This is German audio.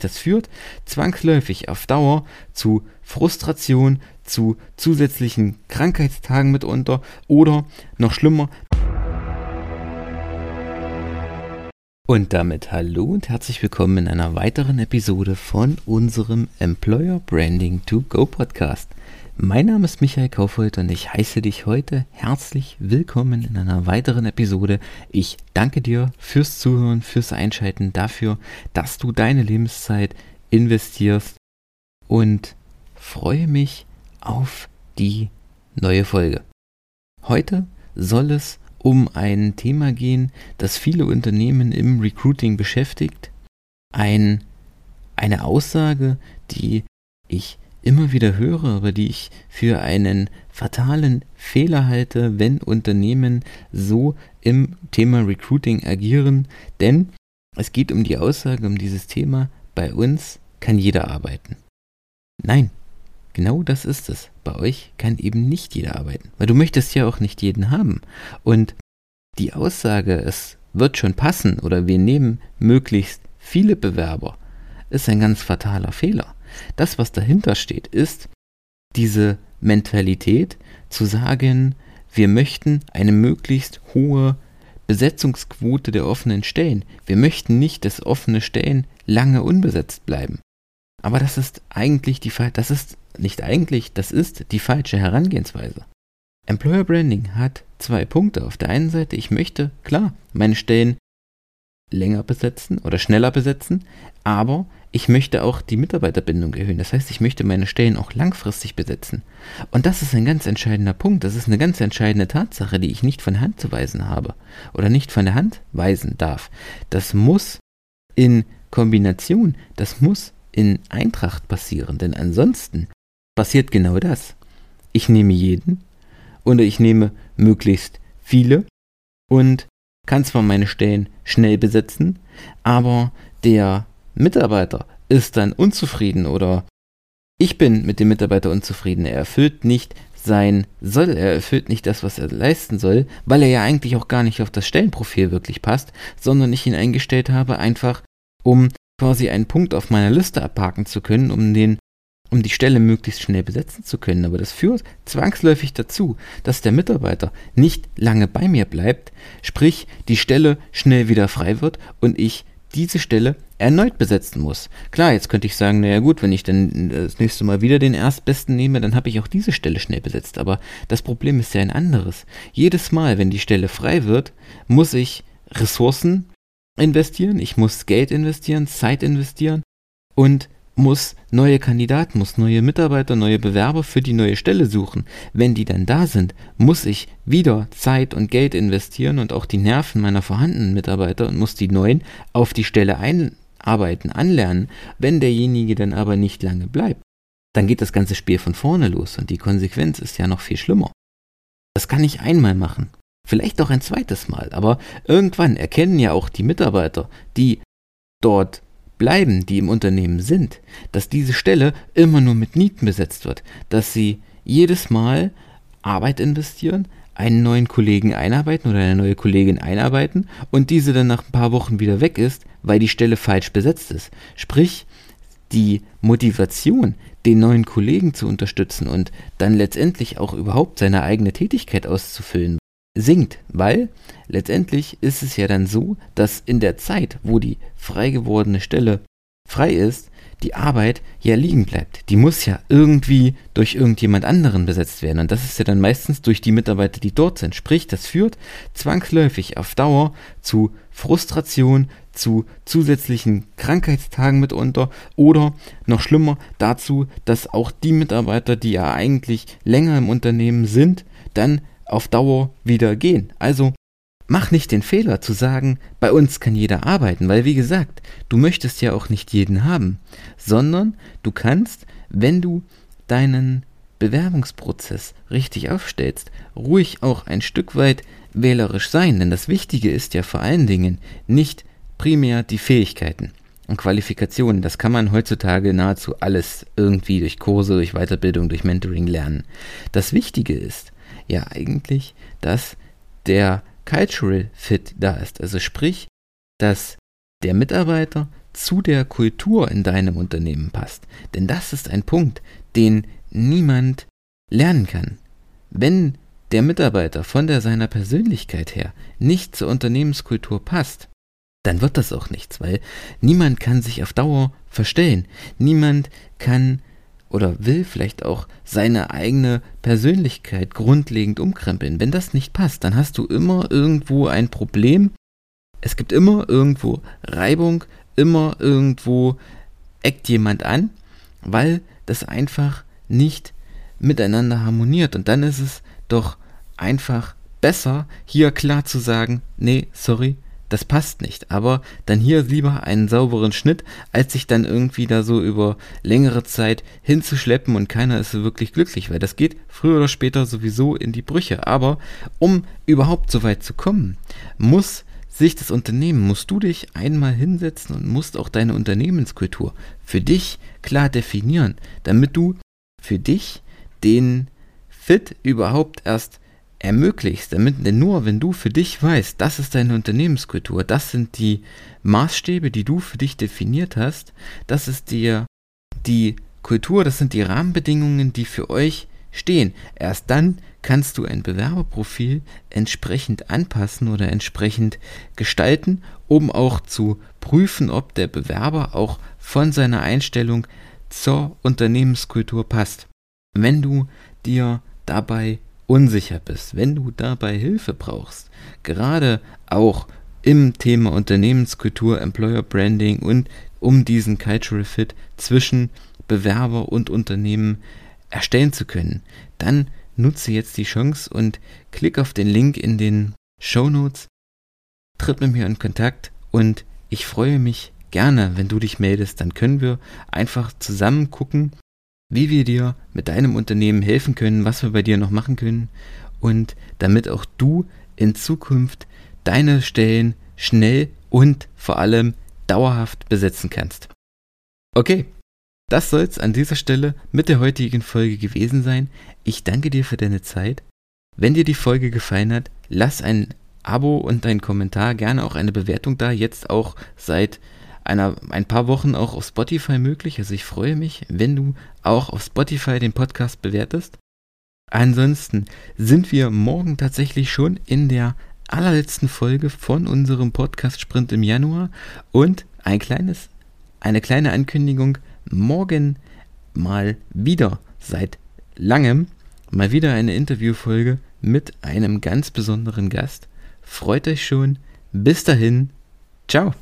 Das führt zwangsläufig auf Dauer zu Frustration, zu zusätzlichen Krankheitstagen mitunter oder noch schlimmer. Und damit hallo und herzlich willkommen in einer weiteren Episode von unserem Employer Branding to Go Podcast. Mein Name ist Michael Kaufhold und ich heiße dich heute herzlich willkommen in einer weiteren Episode. Ich danke dir fürs Zuhören, fürs Einschalten, dafür, dass du deine Lebenszeit investierst und freue mich auf die neue Folge. Heute soll es um ein Thema gehen, das viele Unternehmen im Recruiting beschäftigt. Ein, eine Aussage, die ich immer wieder höre, aber die ich für einen fatalen Fehler halte, wenn Unternehmen so im Thema Recruiting agieren. Denn es geht um die Aussage, um dieses Thema, bei uns kann jeder arbeiten. Nein, genau das ist es. Bei euch kann eben nicht jeder arbeiten, weil du möchtest ja auch nicht jeden haben. Und die Aussage, es wird schon passen oder wir nehmen möglichst viele Bewerber, ist ein ganz fataler Fehler. Das, was dahinter steht, ist diese Mentalität zu sagen, wir möchten eine möglichst hohe Besetzungsquote der offenen Stellen. Wir möchten nicht, dass offene Stellen lange unbesetzt bleiben. Aber das ist eigentlich die das ist nicht eigentlich, das ist die falsche Herangehensweise. Employer Branding hat zwei Punkte. Auf der einen Seite, ich möchte, klar, meine Stellen länger besetzen oder schneller besetzen, aber ich möchte auch die Mitarbeiterbindung erhöhen. Das heißt, ich möchte meine Stellen auch langfristig besetzen. Und das ist ein ganz entscheidender Punkt. Das ist eine ganz entscheidende Tatsache, die ich nicht von der Hand zu weisen habe oder nicht von der Hand weisen darf. Das muss in Kombination, das muss in Eintracht passieren, denn ansonsten passiert genau das. Ich nehme jeden oder ich nehme möglichst viele und kann zwar meine Stellen schnell besetzen, aber der Mitarbeiter ist dann unzufrieden oder ich bin mit dem Mitarbeiter unzufrieden. Er erfüllt nicht sein Soll, er erfüllt nicht das, was er leisten soll, weil er ja eigentlich auch gar nicht auf das Stellenprofil wirklich passt, sondern ich ihn eingestellt habe, einfach um quasi einen Punkt auf meiner Liste abhaken zu können, um den um die Stelle möglichst schnell besetzen zu können. Aber das führt zwangsläufig dazu, dass der Mitarbeiter nicht lange bei mir bleibt, sprich die Stelle schnell wieder frei wird und ich diese Stelle erneut besetzen muss. Klar, jetzt könnte ich sagen, naja gut, wenn ich dann das nächste Mal wieder den Erstbesten nehme, dann habe ich auch diese Stelle schnell besetzt. Aber das Problem ist ja ein anderes. Jedes Mal, wenn die Stelle frei wird, muss ich Ressourcen investieren, ich muss Geld investieren, Zeit investieren und muss neue Kandidaten, muss neue Mitarbeiter, neue Bewerber für die neue Stelle suchen. Wenn die dann da sind, muss ich wieder Zeit und Geld investieren und auch die Nerven meiner vorhandenen Mitarbeiter und muss die neuen auf die Stelle einarbeiten, anlernen. Wenn derjenige dann aber nicht lange bleibt, dann geht das ganze Spiel von vorne los und die Konsequenz ist ja noch viel schlimmer. Das kann ich einmal machen, vielleicht auch ein zweites Mal, aber irgendwann erkennen ja auch die Mitarbeiter, die dort bleiben, die im Unternehmen sind, dass diese Stelle immer nur mit Nieten besetzt wird, dass sie jedes Mal Arbeit investieren, einen neuen Kollegen einarbeiten oder eine neue Kollegin einarbeiten und diese dann nach ein paar Wochen wieder weg ist, weil die Stelle falsch besetzt ist. Sprich, die Motivation, den neuen Kollegen zu unterstützen und dann letztendlich auch überhaupt seine eigene Tätigkeit auszufüllen, sinkt, weil letztendlich ist es ja dann so, dass in der Zeit, wo die frei gewordene Stelle frei ist, die Arbeit ja liegen bleibt. Die muss ja irgendwie durch irgendjemand anderen besetzt werden. Und das ist ja dann meistens durch die Mitarbeiter, die dort sind. Sprich, das führt zwangsläufig auf Dauer zu Frustration, zu zusätzlichen Krankheitstagen mitunter oder noch schlimmer dazu, dass auch die Mitarbeiter, die ja eigentlich länger im Unternehmen sind, dann auf Dauer wieder gehen. Also mach nicht den Fehler zu sagen, bei uns kann jeder arbeiten, weil wie gesagt, du möchtest ja auch nicht jeden haben, sondern du kannst, wenn du deinen Bewerbungsprozess richtig aufstellst, ruhig auch ein Stück weit wählerisch sein, denn das Wichtige ist ja vor allen Dingen nicht primär die Fähigkeiten und Qualifikationen. Das kann man heutzutage nahezu alles irgendwie durch Kurse, durch Weiterbildung, durch Mentoring lernen. Das Wichtige ist, ja eigentlich, dass der Cultural Fit da ist. Also sprich, dass der Mitarbeiter zu der Kultur in deinem Unternehmen passt. Denn das ist ein Punkt, den niemand lernen kann. Wenn der Mitarbeiter von der seiner Persönlichkeit her nicht zur Unternehmenskultur passt, dann wird das auch nichts, weil niemand kann sich auf Dauer verstellen. Niemand kann oder will vielleicht auch seine eigene Persönlichkeit grundlegend umkrempeln. Wenn das nicht passt, dann hast du immer irgendwo ein Problem. Es gibt immer irgendwo Reibung, immer irgendwo eckt jemand an, weil das einfach nicht miteinander harmoniert. Und dann ist es doch einfach besser, hier klar zu sagen, nee, sorry, das passt nicht. Aber dann hier lieber einen sauberen Schnitt, als sich dann irgendwie da so über längere Zeit hinzuschleppen und keiner ist so wirklich glücklich, weil das geht früher oder später sowieso in die Brüche. Aber um überhaupt so weit zu kommen, muss sich das Unternehmen, musst du dich einmal hinsetzen und musst auch deine Unternehmenskultur für dich klar definieren, damit du für dich den Fit überhaupt erst ermöglichst, damit denn nur wenn du für dich weißt, das ist deine Unternehmenskultur, das sind die Maßstäbe, die du für dich definiert hast, das ist dir die Kultur, das sind die Rahmenbedingungen, die für euch stehen. Erst dann kannst du ein Bewerberprofil entsprechend anpassen oder entsprechend gestalten, um auch zu prüfen, ob der Bewerber auch von seiner Einstellung zur Unternehmenskultur passt. Wenn du dir dabei unsicher bist, wenn du dabei Hilfe brauchst, gerade auch im Thema Unternehmenskultur, Employer Branding und um diesen Cultural Fit zwischen Bewerber und Unternehmen erstellen zu können, dann nutze jetzt die Chance und klick auf den Link in den Show Notes, tritt mit mir in Kontakt und ich freue mich gerne, wenn du dich meldest, dann können wir einfach zusammen gucken, wie wir dir mit deinem Unternehmen helfen können, was wir bei dir noch machen können und damit auch du in Zukunft deine Stellen schnell und vor allem dauerhaft besetzen kannst. Okay, das soll es an dieser Stelle mit der heutigen Folge gewesen sein. Ich danke dir für deine Zeit. Wenn dir die Folge gefallen hat, lass ein Abo und einen Kommentar, gerne auch eine Bewertung da, jetzt auch seit einer, ein paar Wochen auch auf Spotify möglich. Also ich freue mich, wenn du auch auf Spotify den Podcast bewertest. Ansonsten sind wir morgen tatsächlich schon in der allerletzten Folge von unserem Podcast Sprint im Januar und ein kleines, eine kleine Ankündigung. Morgen mal wieder seit langem mal wieder eine Interviewfolge mit einem ganz besonderen Gast. Freut euch schon. Bis dahin. Ciao.